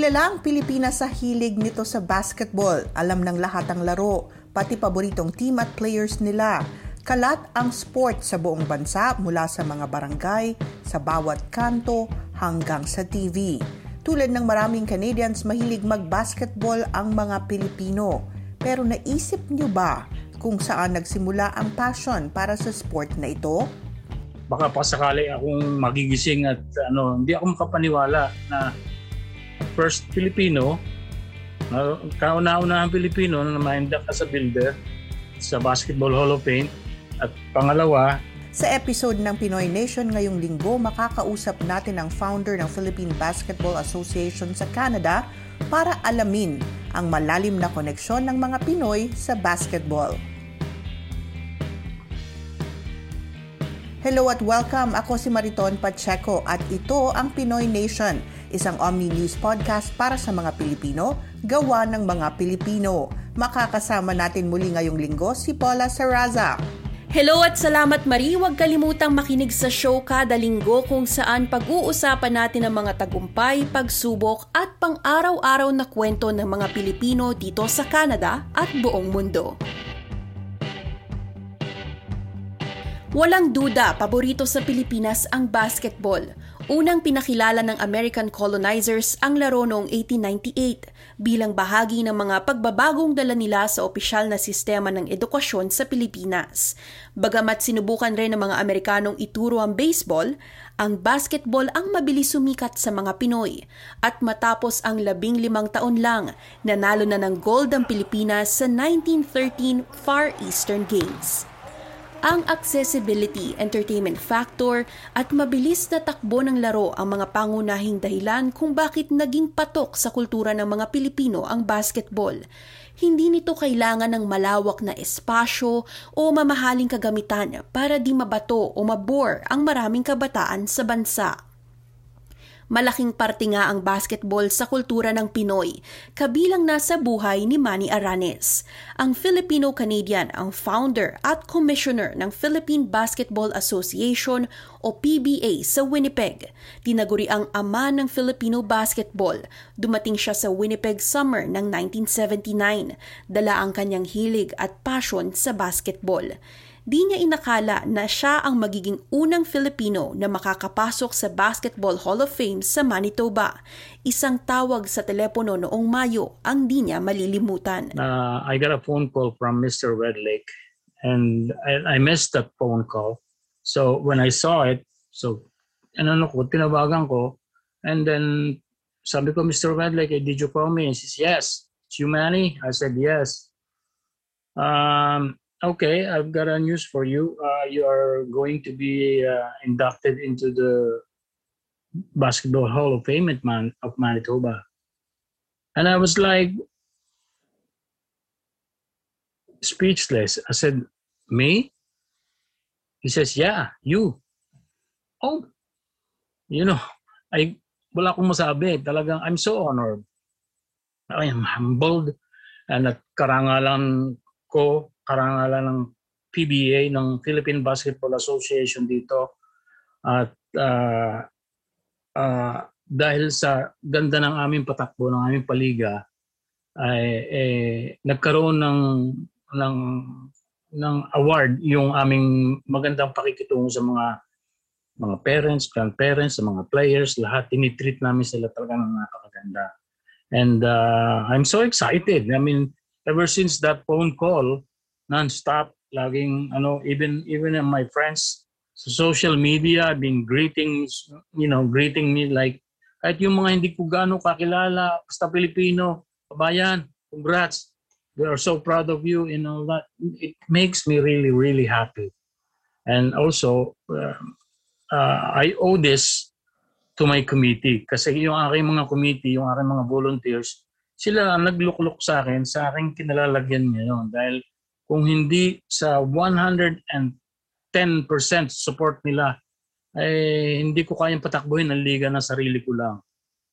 Kilala ang Pilipinas sa hilig nito sa basketball. Alam ng lahat ang laro, pati paboritong team at players nila. Kalat ang sport sa buong bansa mula sa mga barangay, sa bawat kanto hanggang sa TV. Tulad ng maraming Canadians, mahilig mag-basketball ang mga Pilipino. Pero naisip niyo ba kung saan nagsimula ang passion para sa sport na ito? Baka pasakali akong magigising at ano, hindi ako makapaniwala na first Filipino, uh, kauna-una ang Pilipino na ma-induct as a builder sa Basketball Hall of Fame. At pangalawa, sa episode ng Pinoy Nation ngayong linggo, makakausap natin ang founder ng Philippine Basketball Association sa Canada para alamin ang malalim na koneksyon ng mga Pinoy sa basketball. Hello at welcome. Ako si Mariton Pacheco at ito ang Pinoy Nation, isang Omni News podcast para sa mga Pilipino, gawa ng mga Pilipino. Makakasama natin muli ngayong linggo si Paula Saraza. Hello at salamat Marie. Huwag kalimutang makinig sa show kada linggo kung saan pag-uusapan natin ang mga tagumpay, pagsubok at pang-araw-araw na kwento ng mga Pilipino dito sa Canada at buong mundo. Walang duda, paborito sa Pilipinas ang basketball. Unang pinakilala ng American colonizers ang laro noong 1898 bilang bahagi ng mga pagbabagong dala nila sa opisyal na sistema ng edukasyon sa Pilipinas. Bagamat sinubukan rin ng mga Amerikanong ituro ang baseball, ang basketball ang mabilis sumikat sa mga Pinoy at matapos ang labing limang taon lang, nanalo na ng gold ang Pilipinas sa 1913 Far Eastern Games ang accessibility, entertainment factor at mabilis na takbo ng laro ang mga pangunahing dahilan kung bakit naging patok sa kultura ng mga Pilipino ang basketball. Hindi nito kailangan ng malawak na espasyo o mamahaling kagamitan para di mabato o mabore ang maraming kabataan sa bansa. Malaking parte nga ang basketball sa kultura ng Pinoy, kabilang na sa buhay ni Manny Aranes. Ang Filipino-Canadian ang founder at commissioner ng Philippine Basketball Association o PBA sa Winnipeg. Tinaguri ang ama ng Filipino basketball. Dumating siya sa Winnipeg summer ng 1979. Dala ang kanyang hilig at passion sa basketball di niya inakala na siya ang magiging unang Filipino na makakapasok sa Basketball Hall of Fame sa Manitoba. Isang tawag sa telepono noong Mayo ang di niya malilimutan. Uh, I got a phone call from Mr. Redlake and I, I missed that phone call. So when I saw it, so ano ko, tinawagan ko and then sabi ko, Mr. Redlake, did you call me? And he says, yes. It's you, Manny? I said, yes. Um, Okay, I've got a news for you. Uh, you are going to be uh, inducted into the Basketball Hall of Fame at Man- of Manitoba. And I was like speechless. I said, Me? He says, Yeah, you. Oh, you know, I wala akong masabi. Talagang I'm so honored. I am humbled and at karangalan ko karangalan ng PBA ng Philippine Basketball Association dito at uh, uh, dahil sa ganda ng aming patakbo ng aming paliga ay eh, nagkaroon ng ng ng award yung aming magandang pakikitungo sa mga mga parents, grandparents, sa mga players, lahat tinitreat namin sila talaga ng napakaganda. And uh, I'm so excited. I mean, ever since that phone call, non-stop. Laging, ano, even, even my friends sa social media, been greeting, you know, greeting me like, kahit yung mga hindi ko gaano kakilala, basta Pilipino, kabayan, congrats. We are so proud of you and all that. It makes me really, really happy. And also, uh, uh, I owe this to my committee. Kasi yung aking mga committee, yung aking mga volunteers, sila ang nagluklok sa akin, sa aking kinalalagyan ngayon. Dahil kung hindi sa 110% support nila, eh, hindi ko kayang patakbuhin ang liga na sarili ko lang.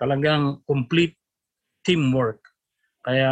Talagang complete teamwork. Kaya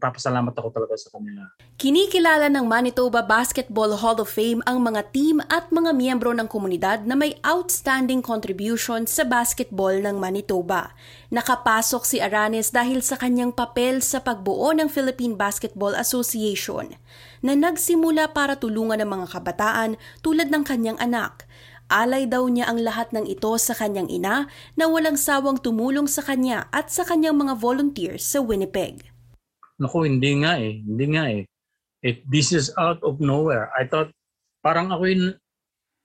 papasalamat ako talaga sa kanila. Kinikilala ng Manitoba Basketball Hall of Fame ang mga team at mga miyembro ng komunidad na may outstanding contribution sa basketball ng Manitoba. Nakapasok si Aranes dahil sa kanyang papel sa pagbuo ng Philippine Basketball Association na nagsimula para tulungan ang mga kabataan tulad ng kanyang anak Alay daw niya ang lahat ng ito sa kanyang ina na walang sawang tumulong sa kanya at sa kanyang mga volunteers sa Winnipeg. Naku, hindi nga eh. Hindi nga eh. It, this is out of nowhere. I thought, parang ako in,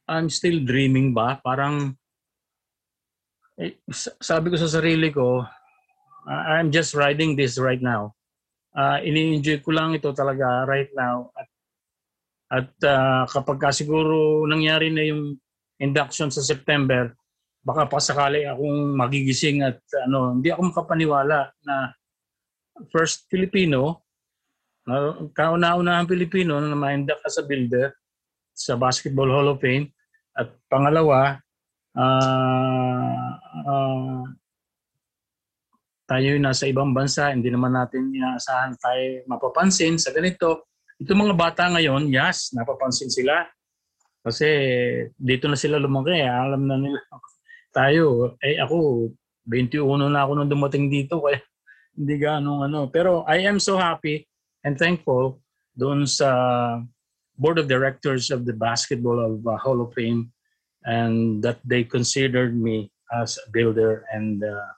I'm still dreaming ba? Parang, eh, sabi ko sa sarili ko, uh, I'm just riding this right now. Uh, ini-enjoy ko lang ito talaga right now. At, at uh, kapag ka siguro nangyari na yung induction sa September, baka pasakali akong magigising at ano, hindi ako makapaniwala na first Filipino, na kauna-unahang Pilipino na ma-induct sa builder sa Basketball Hall of Fame at pangalawa, uh, uh, tayo nasa ibang bansa, hindi naman natin inaasahan tayo mapapansin sa ganito. Ito mga bata ngayon, yes, napapansin sila. Kasi dito na sila lumaki, eh. alam na nila. Tayo, eh ako, 21 na ako nung dumating dito, kaya hindi ganong ano. Pero I am so happy and thankful doon sa board of directors of the Basketball of uh, Hall of Fame and that they considered me as a builder and uh,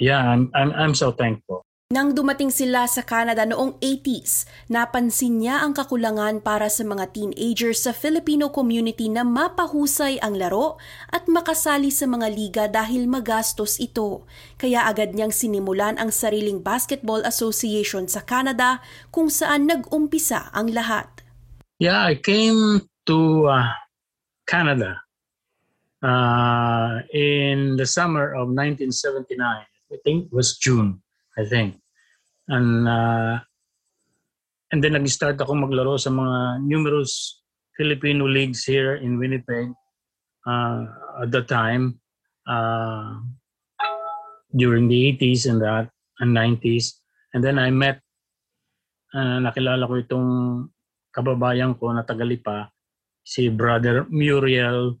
yeah, I'm, I'm, I'm so thankful. Nang dumating sila sa Canada noong 80s, napansin niya ang kakulangan para sa mga teenagers sa Filipino community na mapahusay ang laro at makasali sa mga liga dahil magastos ito. Kaya agad niyang sinimulan ang sariling basketball association sa Canada kung saan nag-umpisa ang lahat. Yeah, I came to uh, Canada uh, in the summer of 1979. I think it was June. I think. And uh, and then nag-start ako maglaro sa mga numerous Filipino leagues here in Winnipeg uh, at the time uh, during the 80s and that and 90s. And then I met uh, nakilala ko itong kababayan ko na tagalipa si brother Muriel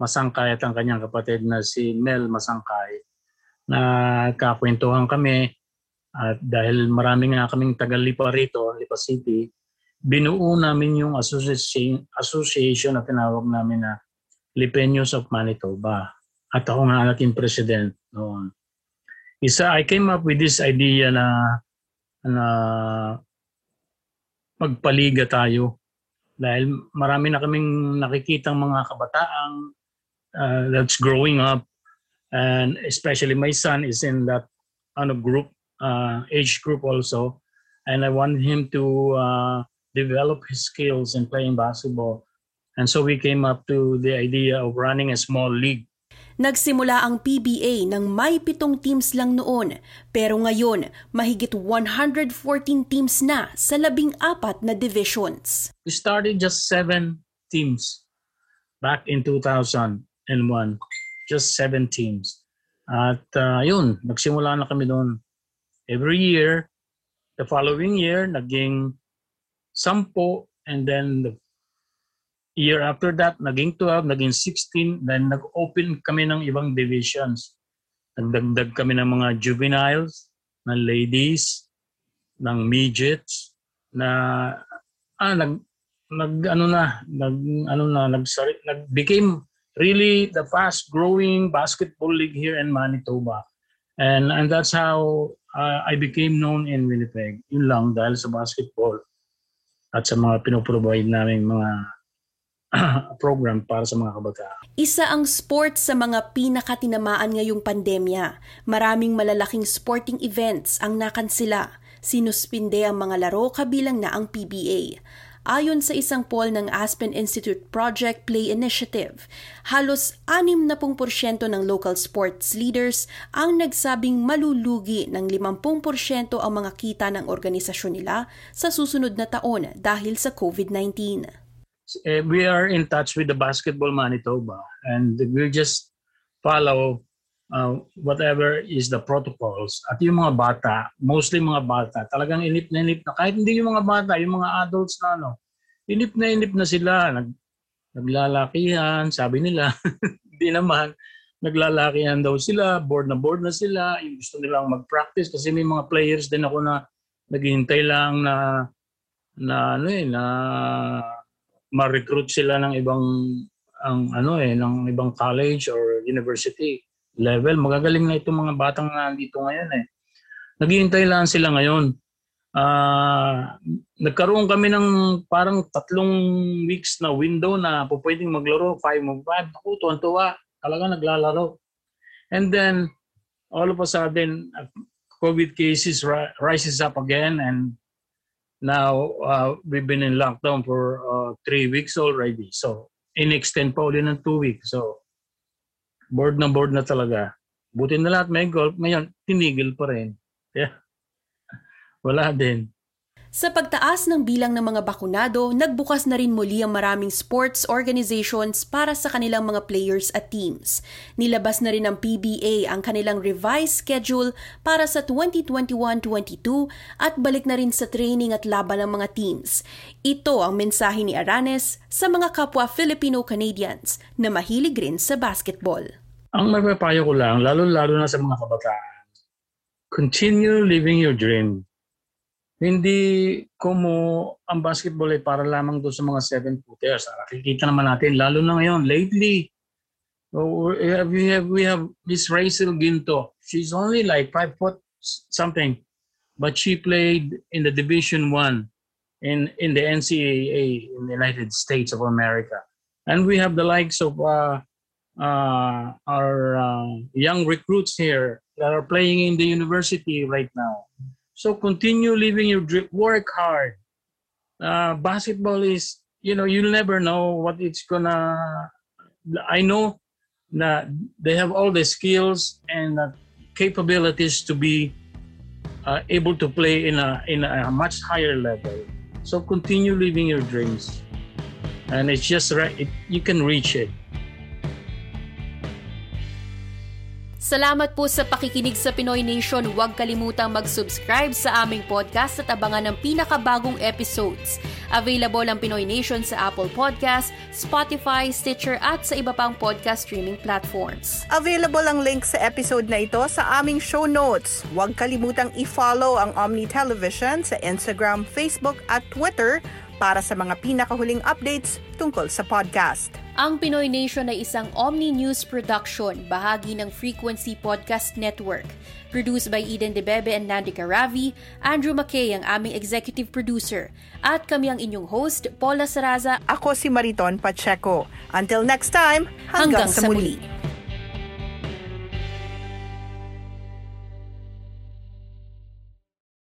Masangkay at ang kanyang kapatid na si Mel Masangkay na kakwentuhan kami at dahil marami nga kaming taga-Lipa rito, Lipa City, binuo namin yung association, association na tinawag namin na Lipeños of Manitoba. At ako nga naging president noon. Isa, I came up with this idea na na magpaliga tayo dahil marami na kaming nakikitang mga kabataang uh, that's growing up and especially my son is in that ano group uh, age group also, and I want him to uh, develop his skills in playing basketball. And so we came up to the idea of running a small league. Nagsimula ang PBA ng may pitong teams lang noon, pero ngayon mahigit 114 teams na sa labing apat na divisions. We started just seven teams back in 2001. Just seven teams. At uh, yun, nagsimula na kami doon every year. The following year, naging sampo and then the year after that, naging 12, naging 16, then nag-open kami ng ibang divisions. Nagdagdag kami ng mga juveniles, ng ladies, ng midgets, na ah, nag, nag ano na, nag ano na, nag, nag became really the fast growing basketball league here in Manitoba. And and that's how uh, I became known in Winnipeg. Yun lang dahil sa basketball at sa mga pinoprovide namin mga program para sa mga kabataan. Isa ang sport sa mga pinakatinamaan ngayong pandemya. Maraming malalaking sporting events ang nakansila. Sinuspinde ang mga laro kabilang na ang PBA. Ayon sa isang poll ng Aspen Institute Project Play Initiative, halos 60% ng local sports leaders ang nagsabing malulugi ng 50% ang mga kita ng organisasyon nila sa susunod na taon dahil sa COVID-19. Eh, we are in touch with the Basketball Manitoba and we just follow uh, whatever is the protocols. At yung mga bata, mostly mga bata, talagang inip na inip na. Kahit hindi yung mga bata, yung mga adults na ano, inip na inip na sila. Nag, naglalakihan, sabi nila. hindi naman. Naglalakihan daw sila, bored na bored na sila. Yung gusto nilang mag-practice kasi may mga players din ako na naghihintay lang na na ano eh na ma-recruit sila ng ibang ang ano eh ng ibang college or university level. Magagaling na itong mga batang nandito ngayon eh. Naghihintay lang sila ngayon. Uh, nagkaroon kami ng parang tatlong weeks na window na po pwedeng maglaro, 5 of 5. Ako, tuwan-tuwa. Talaga naglalaro. And then, all of a sudden, COVID cases ri- rises up again and now uh, we've been in lockdown for uh, three weeks already. So, in-extend pa ulit ng two weeks. So, board na board na talaga. Buti na lahat may golf. Ngayon, tinigil pa rin. Yeah. Wala din. Sa pagtaas ng bilang ng mga bakunado, nagbukas na rin muli ang maraming sports organizations para sa kanilang mga players at teams. Nilabas na rin ng PBA ang kanilang revised schedule para sa 2021-22 at balik na rin sa training at laban ng mga teams. Ito ang mensahe ni Aranes sa mga kapwa Filipino-Canadians na mahilig rin sa basketball. Ang mapapayo ko lang, lalo-lalo na sa mga kabataan, continue living your dream hindi kumo ang basketball ay para lamang doon sa mga seven footers. Nakikita naman natin, lalo na ngayon, lately, we have, we have, we have Miss Rachel Ginto. She's only like five foot something, but she played in the Division One in, in the NCAA in the United States of America. And we have the likes of uh, uh, our uh, young recruits here that are playing in the university right now. So continue living your dream. Work hard. Uh, basketball is, you know, you'll never know what it's gonna. I know that they have all the skills and capabilities to be uh, able to play in a in a much higher level. So continue living your dreams, and it's just right. It, you can reach it. Salamat po sa pakikinig sa Pinoy Nation. Huwag kalimutang mag-subscribe sa aming podcast at abangan ng pinakabagong episodes. Available ang Pinoy Nation sa Apple Podcast, Spotify, Stitcher at sa iba pang podcast streaming platforms. Available ang link sa episode na ito sa aming show notes. Huwag kalimutang i-follow ang Omni Television sa Instagram, Facebook at Twitter para sa mga pinakahuling updates tungkol sa podcast. Ang Pinoy Nation ay isang Omni News production, bahagi ng Frequency Podcast Network. Produced by Eden Debebe and Nandi Caravi, Andrew McKay ang aming executive producer, at kami ang inyong host, Paula Saraza. Ako si Mariton Pacheco. Until next time, hanggang, hanggang sa muli. muli.